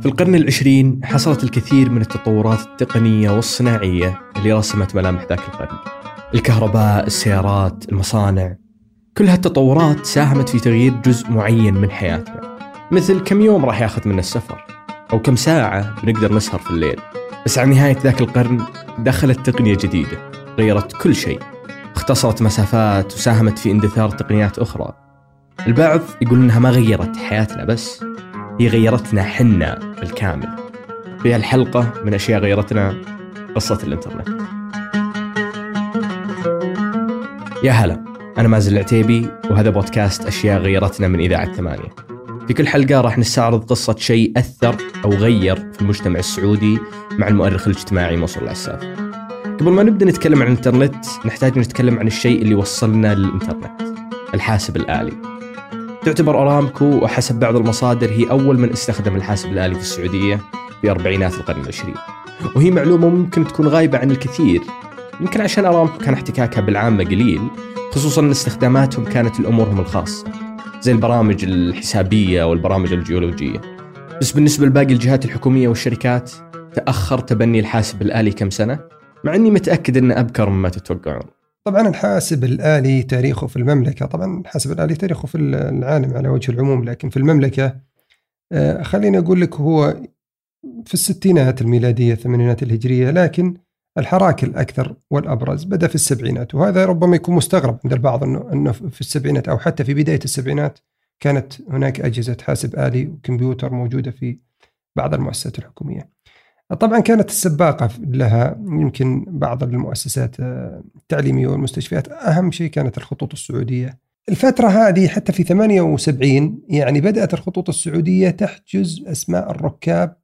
في القرن العشرين حصلت الكثير من التطورات التقنية والصناعية اللي رسمت ملامح ذاك القرن. الكهرباء، السيارات، المصانع. كل هالتطورات ساهمت في تغيير جزء معين من حياتنا. مثل كم يوم راح ياخذ منا السفر أو كم ساعة بنقدر نسهر في الليل. بس على نهاية ذاك القرن دخلت تقنية جديدة غيرت كل شيء. اختصرت مسافات وساهمت في اندثار تقنيات أخرى. البعض يقول إنها ما غيرت حياتنا بس. هي غيرتنا حنا بالكامل. في هالحلقة من أشياء غيرتنا قصة الإنترنت. يا هلا أنا مازن العتيبي وهذا بودكاست أشياء غيرتنا من إذاعة ثمانية. في كل حلقة راح نستعرض قصة شيء أثر أو غير في المجتمع السعودي مع المؤرخ الاجتماعي منصور العساف. قبل ما نبدأ نتكلم عن الإنترنت نحتاج نتكلم عن الشيء اللي وصلنا للإنترنت الحاسب الآلي. تعتبر أرامكو وحسب بعض المصادر هي أول من استخدم الحاسب الآلي في السعودية في أربعينات القرن العشرين. وهي معلومة ممكن تكون غايبة عن الكثير يمكن عشان أرامكو كان احتكاكها بالعامة قليل خصوصا أن استخداماتهم كانت لأمورهم الخاصة زي البرامج الحسابية والبرامج الجيولوجية. بس بالنسبة لباقي الجهات الحكومية والشركات تأخر تبني الحاسب الآلي كم سنة؟ مع أني متأكد أنه أبكر مما تتوقعون. طبعا الحاسب الآلي تاريخه في المملكة. طبعا الحاسب الآلي تاريخه في العالم على وجه العموم لكن في المملكة آه، خليني أقول لك هو في الستينات الميلادية الثمانينات الهجرية لكن الحراك الأكثر والأبرز بدأ في السبعينات وهذا ربما يكون مستغرب عند البعض أنه, أنه في السبعينات أو حتى في بداية السبعينات كانت هناك أجهزة حاسب آلي وكمبيوتر موجودة في بعض المؤسسات الحكومية. طبعا كانت السباقة لها يمكن بعض المؤسسات آه، التعليمية والمستشفيات. أهم شيء كانت الخطوط السعودية. الفترة هذه حتى في 78 يعني بدأت الخطوط السعودية تحجز أسماء الركاب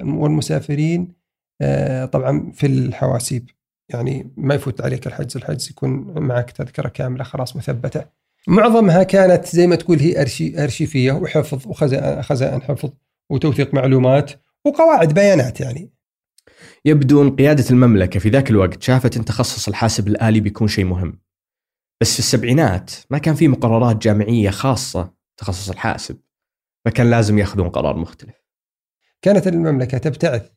والمسافرين آه، طبعا في الحواسيب. يعني ما يفوت عليك الحجز الحجز يكون معك تذكرة كاملة خلاص مثبتة. معظمها كانت زي ما تقول هي أرشي أرشيفية وحفظ وخزائن حفظ وتوثيق معلومات وقواعد بيانات يعني. يبدو أن قيادة المملكة في ذاك الوقت شافت أن تخصص الحاسب الآلي بيكون شيء مهم. بس في السبعينات ما كان في مقررات جامعية خاصة تخصص الحاسب. فكان لازم يأخذون قرار مختلف. كانت المملكة تبتعث.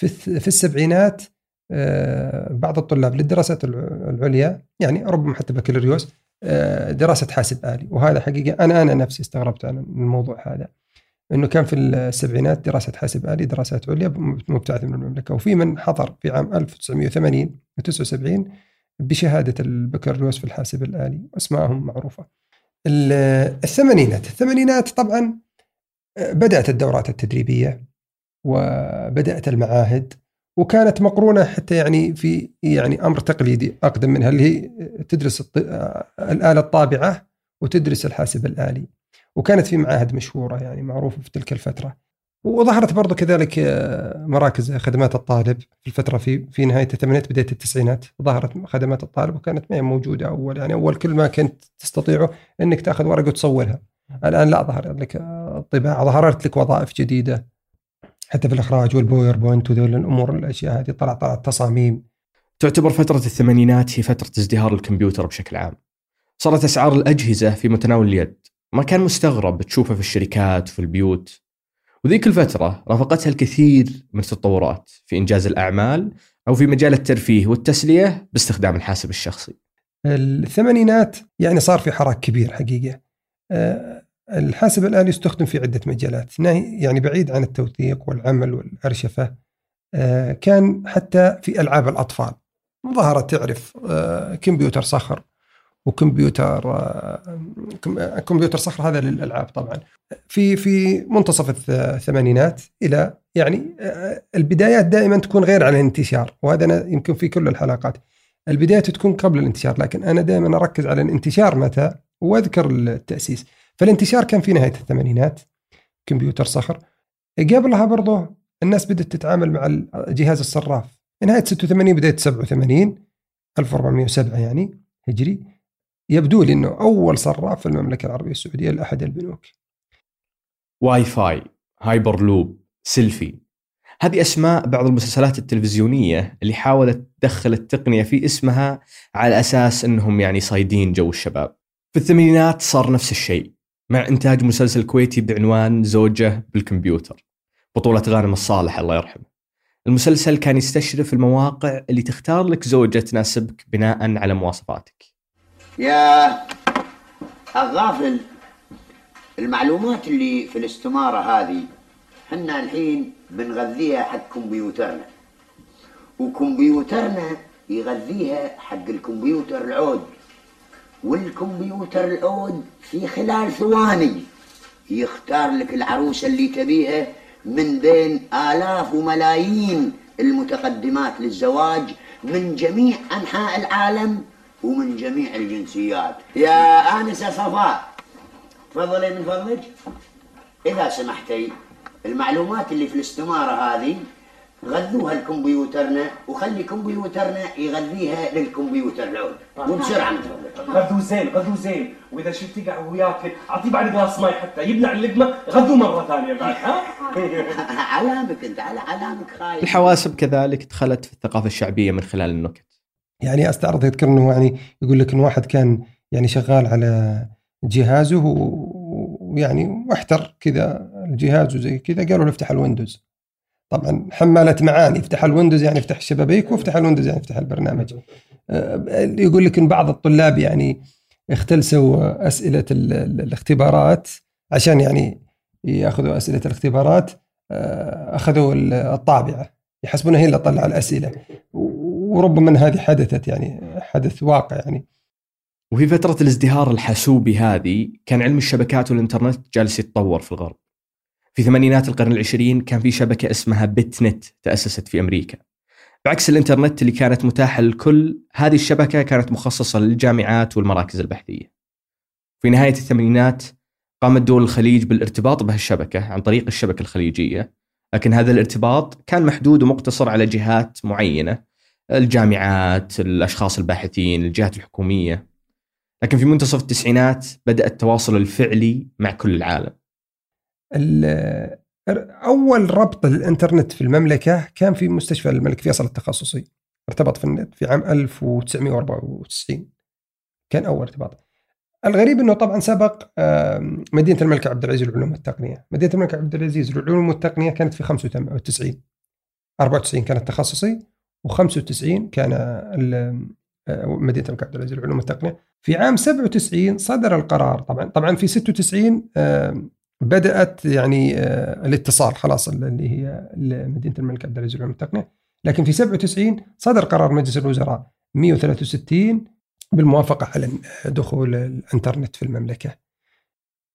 في في السبعينات آه، بعض الطلاب للدراسات العليا يعني ربما حتى بكالوريوس آه، دراسة حاسب آلي. وهذا حقيقة أنا أنا نفسي استغربت عن الموضوع هذا. إنه كان في السبعينات دراسة حاسب آلي دراسات عليا مبتعثه من المملكة وفي من حضر في عام 1980 و 79 بشهادة البكالوريوس في الحاسب الآلي اسمائهم معروفة. الثمانينات الثمانينات طبعا بدأت الدورات التدريبية وبدأت المعاهد وكانت مقرونة حتى يعني في يعني أمر تقليدي أقدم منها اللي هي تدرس الآلة الطابعة وتدرس الحاسب الآلي. وكانت في معاهد مشهورة يعني معروفة في تلك الفترة. وظهرت برضو كذلك آه، مراكز خدمات الطالب في الفترة في في نهاية الثمانينات بداية التسعينات. ظهرت خدمات الطالب وكانت ما هي موجودة أول يعني أول كل ما كنت تستطيعه إنك تأخذ ورقة وتصورها. الآن لا ظهر لك الطباعة ظهرت لك وظائف جديدة. حتى في الإخراج والبويربوينت وذول الأمور الأشياء هذه طلع طلعت تصاميم تعتبر فترة الثمانينات هي فترة ازدهار الكمبيوتر بشكل عام. صارت أسعار الأجهزة في متناول اليد. ما كان مستغرب تشوفه في الشركات وفي البيوت. وذيك الفترة رافقتها الكثير من التطورات في إنجاز الأعمال أو في مجال الترفيه والتسلية باستخدام الحاسب الشخصي. الثمانينات يعني صار في حراك كبير حقيقة. آه، الحاسب الآلي يستخدم في عدة مجالات. يعني بعيد عن التوثيق والعمل والأرشفة آه، كان حتى في ألعاب الأطفال. ظهرت تعرف آه، كمبيوتر صخر. وكمبيوتر كمبيوتر صخر هذا للألعاب طبعا. في في منتصف الثمانينات إلى يعني البدايات دائما تكون غير عن الانتشار وهذا يمكن في كل الحلقات. البدايات تكون قبل الانتشار لكن أنا دائما أركز على الانتشار متى؟ وأذكر التأسيس. فالانتشار كان في نهاية الثمانينات كمبيوتر صخر. قبلها برضه الناس بدأت تتعامل مع جهاز الصراف. نهاية 86 بداية 87 1407 يعني هجري. يبدو لي إنه أول صراف في المملكة العربية السعودية لأحد البنوك. Wi-Fi، Hyperloop، Selfie هذه أسماء بعض المسلسلات التلفزيونية اللي حاولت تدخل التقنية في اسمها على أساس إنهم يعني صايدين جو الشباب. في الثمانينات صار نفس الشيء مع إنتاج مسلسل كويتي بعنوان زوجة بالكمبيوتر. بطولة غانم الصالح الله يرحمه المسلسل كان يستشرف المواقع اللي تختار لك زوجة تناسبك بناء على مواصفاتك يا الغافل. المعلومات اللي في الاستمارة هذه حنا الحين بنغذيها حق كمبيوترنا. وكمبيوترنا يغذيها حق الكمبيوتر العود. والكمبيوتر العود في خلال ثواني يختار لك العروسة اللي تبيها من بين آلاف وملايين المتقدمات للزواج من جميع أنحاء العالم. ومن جميع الجنسيات. يا آنسة صفاء تفضلي من فضلك. إذا سمحتي المعلومات اللي في الاستمارة هذه غذوها لكمبيوترنا وخلي كمبيوترنا يغذيها للكمبيوتر. العود وبسرعة من فضلك. غذوه زين غذوه زين. وإذا شفتي قاعد وياك اعطيه بعد جلاس ماي حتى يبلع اللقمة غذوه مرة ثانية بعد ها؟ علامك أنت على علامك خايف. الحواسب كذلك دخلت في الثقافة الشعبية من خلال النكت. يعني أستعرض يذكر إنه يعني يقول لك انه واحد كان يعني شغال على جهازه ويعني واحتر كذا الجهاز وزي كذا قالوا له افتح ال Windows. طبعا حمالة معاني افتح ال Windows يعني افتح الشبابيك وافتح ال Windows يعني افتح البرنامج. آه، يقول لك إن بعض الطلاب يعني اختلسوا أسئلة ال- ال- الاختبارات عشان يعني يأخذوا أسئلة الاختبارات آه، أخذوا ال- الطابعة يحسبونها هي اللي تطلع الأسئلة. وربما إن هذه حدثت يعني حدث واقع يعني. وفي فترة الازدهار الحاسوبي هذه كان علم الشبكات والإنترنت جالس يتطور في الغرب. في ثمانينات القرن العشرين كان في شبكة اسمها بيت نت تأسست في أمريكا. بعكس الإنترنت اللي كانت متاحة للكل هذه الشبكة كانت مخصصة للجامعات والمراكز البحثية. في نهاية الثمانينات قامت دول الخليج بالارتباط بهالشبكة عن طريق الشبكة الخليجية لكن هذا الارتباط كان محدود ومقتصر على جهات معينة الجامعات الأشخاص الباحثين الجهات الحكومية. لكن في منتصف التسعينات بدأ التواصل الفعلي مع كل العالم. ال- أول ربط الإنترنت في المملكة كان في مستشفى الملك فيصل التخصصي. ارتبط في النت في عام 1994 كان أول ارتباط. الغريب إنه طبعا سبق مدينة الملك عبد العزيز للعلوم والتقنيه مدينة الملك عبد العزيز للعلوم والتقنيه كانت في 95 94 كانت تخصصي و95 كان آه، مدينة الملك عبد العزيز للعلوم والتقنيه في عام 97 صدر القرار. طبعا طبعا في 96 آم، بدأت يعني آه، الاتصال خلاص اللي هي مدينه الملك عبد العزيز للعلوم والتقنيه لكن في 97 صدر قرار مجلس الوزراء. 163 بالموافقة على دخول الانترنت في المملكة.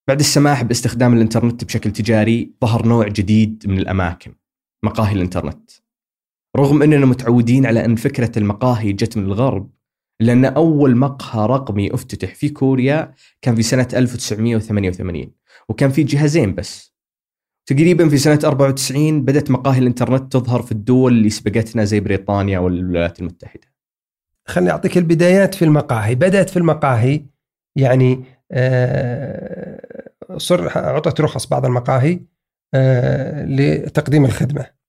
بعد السماح باستخدام الانترنت بشكل تجاري ظهر نوع جديد من الأماكن مقاهي الانترنت. رغم أننا متعودين على أن فكرة المقاهي جت من الغرب لأن أول مقهى رقمي أفتتح في كوريا كان في سنة 1988 وكان في جهازين بس. تقريبا في سنة 94 بدأت مقاهي الإنترنت تظهر في الدول اللي سبقتنا زي بريطانيا والولايات المتحدة. خليني أعطيك البدايات في المقاهي. بدأت في المقاهي يعني آه، صر اعطت رخص بعض المقاهي آه، لتقديم الخدمة.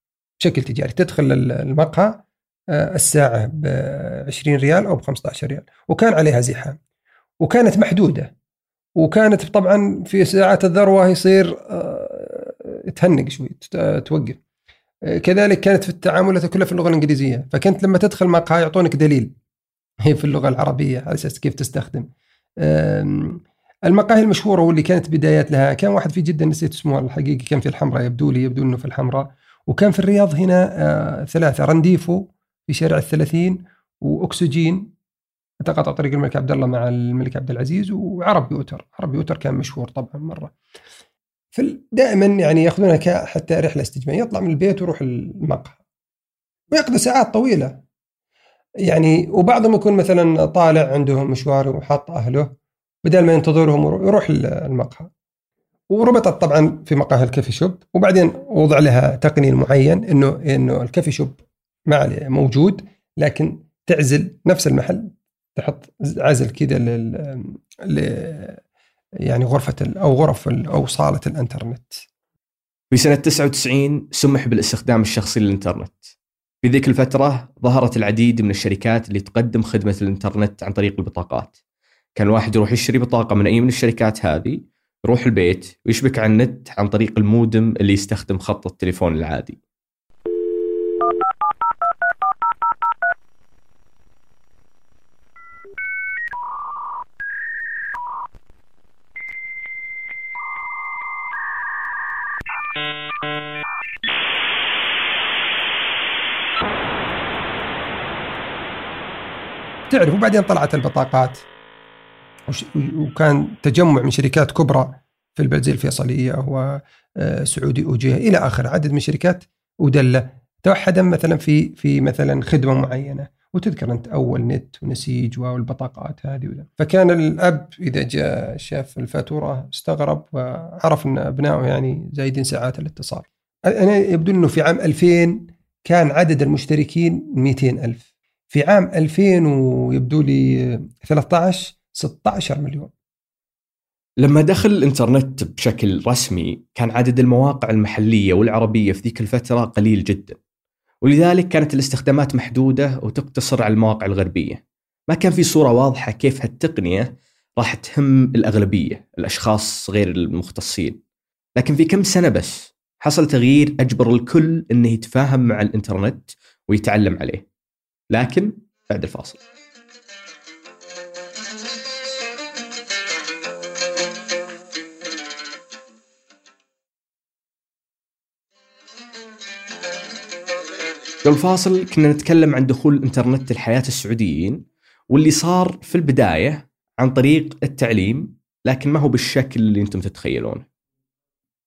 بشكل تجاري. تدخل المقهى آه، الساعة ب 20 ريال أو ب 15 ريال. وكان عليها زحام. وكانت محدودة. وكانت طبعا في ساعات الذروة يصير آه، تهنق شوي توقف. كذلك كانت في التعاملات كلها في اللغة الإنجليزية. فكنت لما تدخل مقهى يعطونك دليل. هي في اللغة العربية على أساس كيف تستخدم. المقاهي المشهورة واللي كانت بدايات لها كان واحد في جدة نسيت اسمه الحقيقي كان في الحمراء يبدو لي يبدو إنه في الحمراء. وكان في الرياض هنا آه، ثلاثة رنديفو في شارع الثلاثين وأكسجين تقاطع طريق الملك عبد الله مع الملك عبد العزيز وعرب يوتر عرب يوتر كان مشهور طبعا مرة. دائما يعني يأخذونها حتى رحلة استجمام يطلع من البيت ويروح المقهى. ويقضي ساعات طويلة. يعني وبعضهم يكون مثلا طالع عنده مشوار وحاط أهله بدل ما ينتظرهم يروح المقهى. وربطت طبعا في مقاهي الكافي شوب وبعدين وضع لها تقنين معين إنه إنه الكافي شوب ما عليه موجود لكن تعزل نفس المحل تحط عزل كذا لل يعني غرفة ال- أو غرف ال- أو صالة الإنترنت. في سنة 99 سمح بالاستخدام الشخصي للإنترنت. في ذيك الفترة ظهرت العديد من الشركات اللي تقدم خدمة الإنترنت عن طريق البطاقات. كان الواحد يروح يشتري بطاقة من أي من الشركات هذه يروح البيت ويشبك على النت عن طريق المودم اللي يستخدم خط التليفون العادي. تعرف وبعدين طلعت البطاقات. وكان تجمع من شركات كبرى في البلد زي الفيصليه وسعودي اوجيه إلى اخره عدد من الشركات ودله توحدا مثلا في في مثلا خدمة معينة وتذكر أنت أول نت ونسيج والبطاقات هذه وذا. فكان الأب إذا جاء شاف الفاتورة استغرب وعرف أن أبنائه يعني زايدين ساعات الاتصال. أنا يبدو أنه في عام 2000 كان عدد المشتركين 200 ألف. في عام 2000 ويبدو لي 13 16 مليون. لما دخل الإنترنت بشكل رسمي كان عدد المواقع المحلية والعربية في ذيك الفترة قليل جدا. ولذلك كانت الاستخدامات محدودة وتقتصر على المواقع الغربية. ما كان في صورة واضحة كيف هالتقنية راح تهم الأغلبية الأشخاص غير المختصين. لكن في كم سنة بس حصل تغيير أجبر الكل إنه يتفاهم مع الإنترنت ويتعلم عليه. لكن بعد الفاصل. قبل الفاصل كنا نتكلم عن دخول الانترنت لحياة السعوديين واللي صار في البداية عن طريق التعليم لكن ما هو بالشكل اللي أنتم تتخيلونه.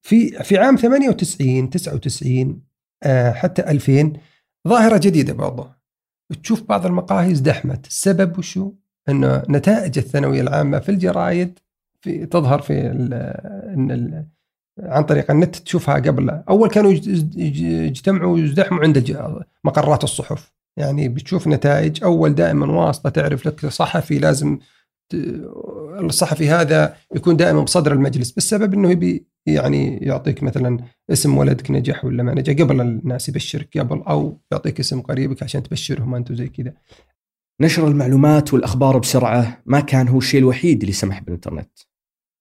في في عام 98 99 آه، حتى 2000 ظاهرة جديدة برضه تشوف بعض المقاهي ازدحمت السبب وشو؟ إنه نتائج الثانوية العامة في الجرايد في تظهر في ال إن ال عن طريق النت تشوفها قبل. أول كانوا يج- يج- يجتمعوا ويزدحموا عند مقرات الصحف. يعني بتشوف نتائج أول دائما واسطه تعرف لك صحفي لازم الصحفي هذا يكون دائما بصدر المجلس بالسبب إنه يبي يعني يعطيك مثلا اسم ولدك نجح ولا ما نجح قبل الناس يبشرك قبل أو يعطيك اسم قريبك عشان تبشرهم أنتم زي كذا. نشر المعلومات والأخبار بسرعة ما كان هو الشيء الوحيد اللي سمح بالإنترنت.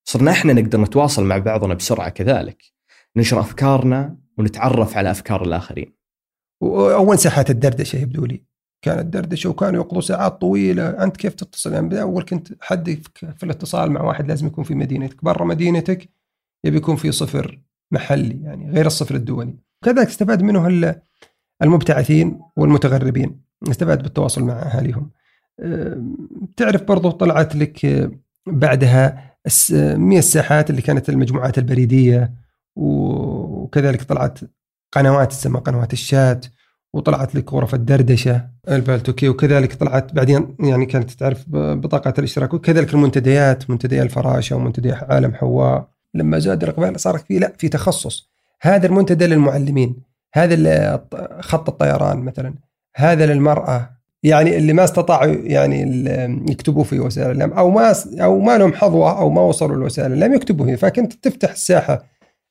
صرنا إحنا نقدر نتواصل مع بعضنا بسرعة كذلك ننشر أفكارنا ونتعرف على أفكار الآخرين. واول ساحات الدردشة يبدو لي؟ كانت دردشه وكانوا يقضوا ساعات طويلة. أنت كيف تتصل؟ يعني أول كنت حد في الاتصال مع واحد لازم يكون في مدينتك. برا مدينتك يبي يكون في صفر محلي يعني غير الصفر الدولي. كذلك استفاد منه ال- المبتعثين والمتغربين. استفاد بالتواصل مع أهاليهم. تعرف برضو طلعت لك بعدها الس- من الساحات اللي كانت المجموعات البريدية وكذلك طلعت قنوات تسمى قنوات الشات وطلعت لك غرف الدردشة البالتوكي وكذلك طلعت بعدين يعني كانت تعرف بطاقة الاشتراك وكذلك المنتديات منتدى الفراشة ومنتدى عالم حواء. لما زاد الاقبال صار في لا في تخصص. هذا المنتدى للمعلمين هذا خط الطيران مثلا هذا للمرأة. يعني اللي ما استطاعوا يعني يكتبوا في وسائل الإعلام أو ما أو ما لهم حظوة أو ما وصلوا لوسائل الإعلام يكتبوا فيه فكنت تفتح الساحة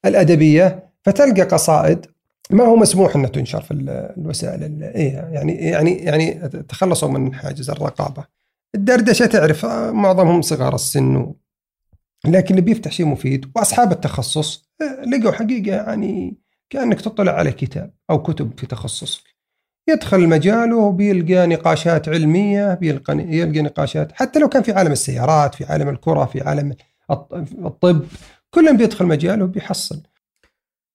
الأدبية فتلقى قصائد ما هو مسموح انها تنشر في ال- الوسائل ال- إيه يعني يعني يعني تخلصوا من حاجز الرقابة. الدردشة تعرف آه، معظمهم صغار السن لكن اللي بيفتح شيء مفيد وأصحاب التخصص آه، لقوا حقيقة يعني كأنك تطلع على كتاب أو كتب في تخصصك. يدخل المجال وبيلقى نقاشات علمية بيلقى يلقى نقاشات. حتى لو كان في عالم السيارات في عالم الكرة في عالم الط- الطب كلهم بيدخل مجال وبيحصل.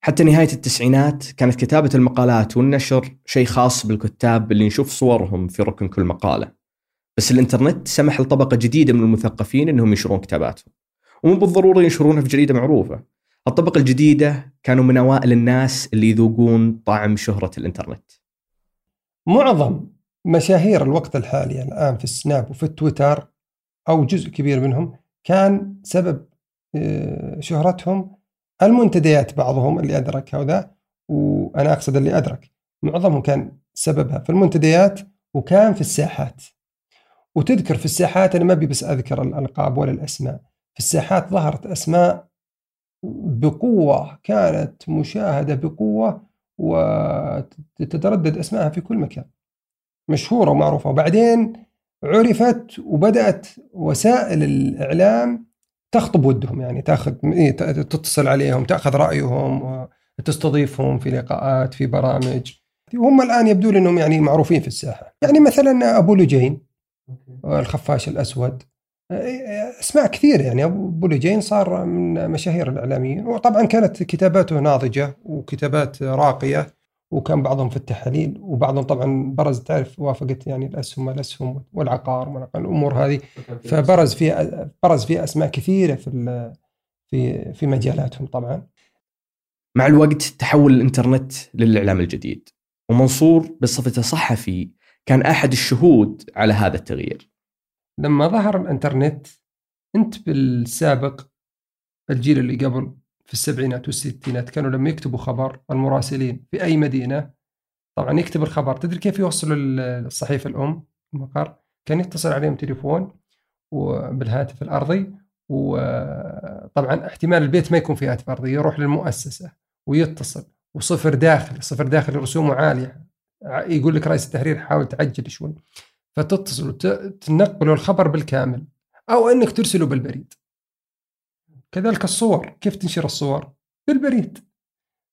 حتى نهاية التسعينات كانت كتابة المقالات والنشر شيء خاص بالكتاب اللي نشوف صورهم في ركن كل مقالة. بس الإنترنت سمح لطبقة جديدة من المثقفين إنهم ينشرون كتاباتهم. ومو بالضرورة ينشرونها في جريدة معروفة. الطبقة الجديدة كانوا من أوائل الناس اللي يذوقون طعم شهرة الإنترنت. معظم مشاهير الوقت الحالي الآن في السناب وفي التويتر أو جزء كبير منهم كان سبب آه، شهرتهم المنتديات بعضهم اللي أدرك هذا وأنا أقصد اللي أدرك. معظمهم كان سببها في المنتديات وكان في الساحات. وتذكر في الساحات أنا ما أبي بس أذكر الألقاب ولا الأسماء. في الساحات ظهرت أسماء بقوة كانت مشاهدة بقوة وتتردد اسمائها في كل مكان. مشهورة ومعروفة. وبعدين عرفت وبدأت وسائل الإعلام تخطب ودهم. يعني تأخذ إيه، تتصل عليهم تأخذ رأيهم وتستضيفهم في لقاءات في برامج. وهم الآن يبدو لي إنهم يعني معروفين في الساحة. يعني مثلا أبو لجين الخفاش الأسود. أسماء كثيره يعني. أبو لجين صار من مشاهير الإعلاميين وطبعا كانت كتاباته ناضجة وكتابات راقية وكان بعضهم في التحاليل وبعضهم طبعا برز تعرف وافقت يعني الأسهم الاسهم والعقار والامور هذه. فبرز في برز في أسماء كثيرة في في في مجالاتهم طبعا. مع الوقت تحول الإنترنت للإعلام الجديد ومنصور بصفته صحفي كان أحد الشهود على هذا التغيير. لما ظهر الإنترنت أنت بالسابق الجيل اللي قبل في السبعينات والستينات كانوا لما يكتبوا خبر المراسلين في أي مدينة طبعا يكتب الخبر. تدري كيف يوصلوا الصحيفة الأم المقر؟ كان يتصل عليهم تليفون وبالهاتف الأرضي وطبعا احتمال البيت ما يكون فيه هاتف أرضي يروح للمؤسسة ويتصل وصفر داخلي صفر داخلي رسومه عالية يقول لك رئيس التحرير حاول تعجل شوي. فتتصل وتنقلوا الخبر بالكامل أو أنك ترسله بالبريد. كذلك الصور كيف تنشر الصور؟ بالبريد.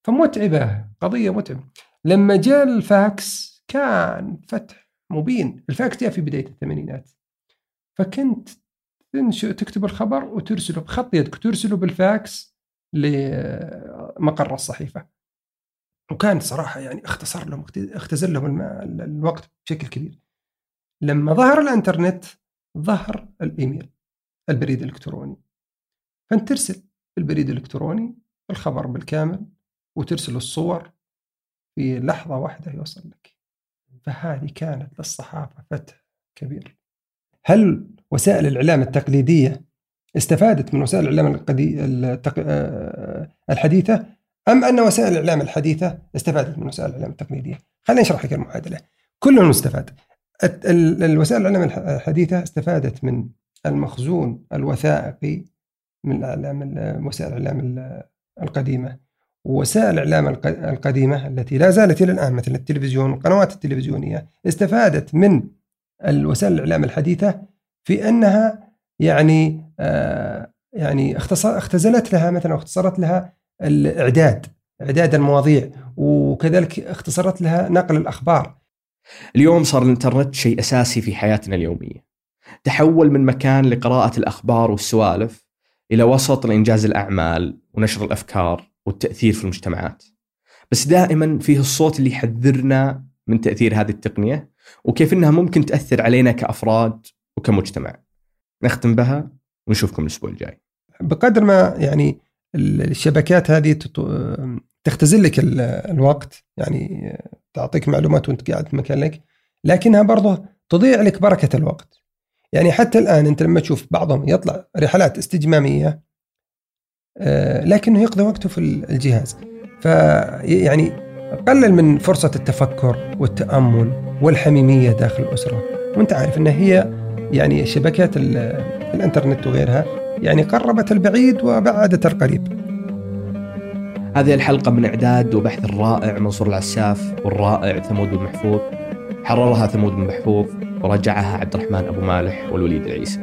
فمتعبة قضية متعبة. لما جاء الفاكس كان فتح مبين. الفاكس جاء في بداية الثمانينات. فكنت تنشئ تكتب الخبر وترسله بخط يدك ترسله بالفاكس لمقر الصحيفة. وكان صراحة يعني اختصر لهم اختزل لهم الوقت بشكل كبير. لما ظهر الإنترنت ظهر الإيميل البريد الإلكتروني فانت ترسل بالبريد الإلكتروني الخبر بالكامل وترسل الصور في لحظة واحدة يوصل لك فهذه كانت للصحافة فتح كبير هل وسائل الإعلام التقليدية استفادت من وسائل الإعلام. التق... آه، الحديثة أم أن وسائل الإعلام الحديثة استفادت من وسائل الإعلام التقليدية؟ خلينا نشرح لك المعادلة. كلهم استفاد. الوسائل الاعلام الح- الحديثة استفادت من المخزون الوثائقي من الإعلام ال- وسائل الإعلام ال- القديمة. ووسائل الإعلام الق- القديمة التي لا زالت إلى الآن مثل التلفزيون والقنوات التلفزيونية استفادت من الوسائل الإعلام الحديثة في أنها يعني آه يعني اختزلت لها مثلا اختصرت لها الإعداد إعداد المواضيع وكذلك اختصرت لها نقل الأخبار. اليوم صار الانترنت شيء أساسي في حياتنا اليومية. تحول من مكان لقراءة الأخبار والسوالف إلى وسط لإنجاز الأعمال ونشر الأفكار والتأثير في المجتمعات. بس دائما فيه الصوت اللي يحذرنا من تأثير هذه التقنية وكيف إنها ممكن تأثر علينا كأفراد وكمجتمع. نختم بها ونشوفكم الأسبوع الجاي. بقدر ما يعني الشبكات هذه تختزل لك ال- الوقت يعني تعطيك معلومات وانت قاعد في مكانك لكنها برضه تضيع لك بركة الوقت. يعني حتى الآن أنت لما تشوف بعضهم يطلع رحلات استجمامية آه، لكنه يقضي وقته في الجهاز. فيعني قلل من فرصة التفكر والتأمل والحميمية داخل الأسرة. وأنت عارف انها هي يعني شبكات ال- الإنترنت وغيرها يعني قربت البعيد وبعدت القريب. هذه الحلقة من إعداد وبحث الرائع منصور العساف والرائع ثمود بن محفوظ حررها ثمود بن محفوظ ورجعها عبد الرحمن أبو مالح والوليد العيسى.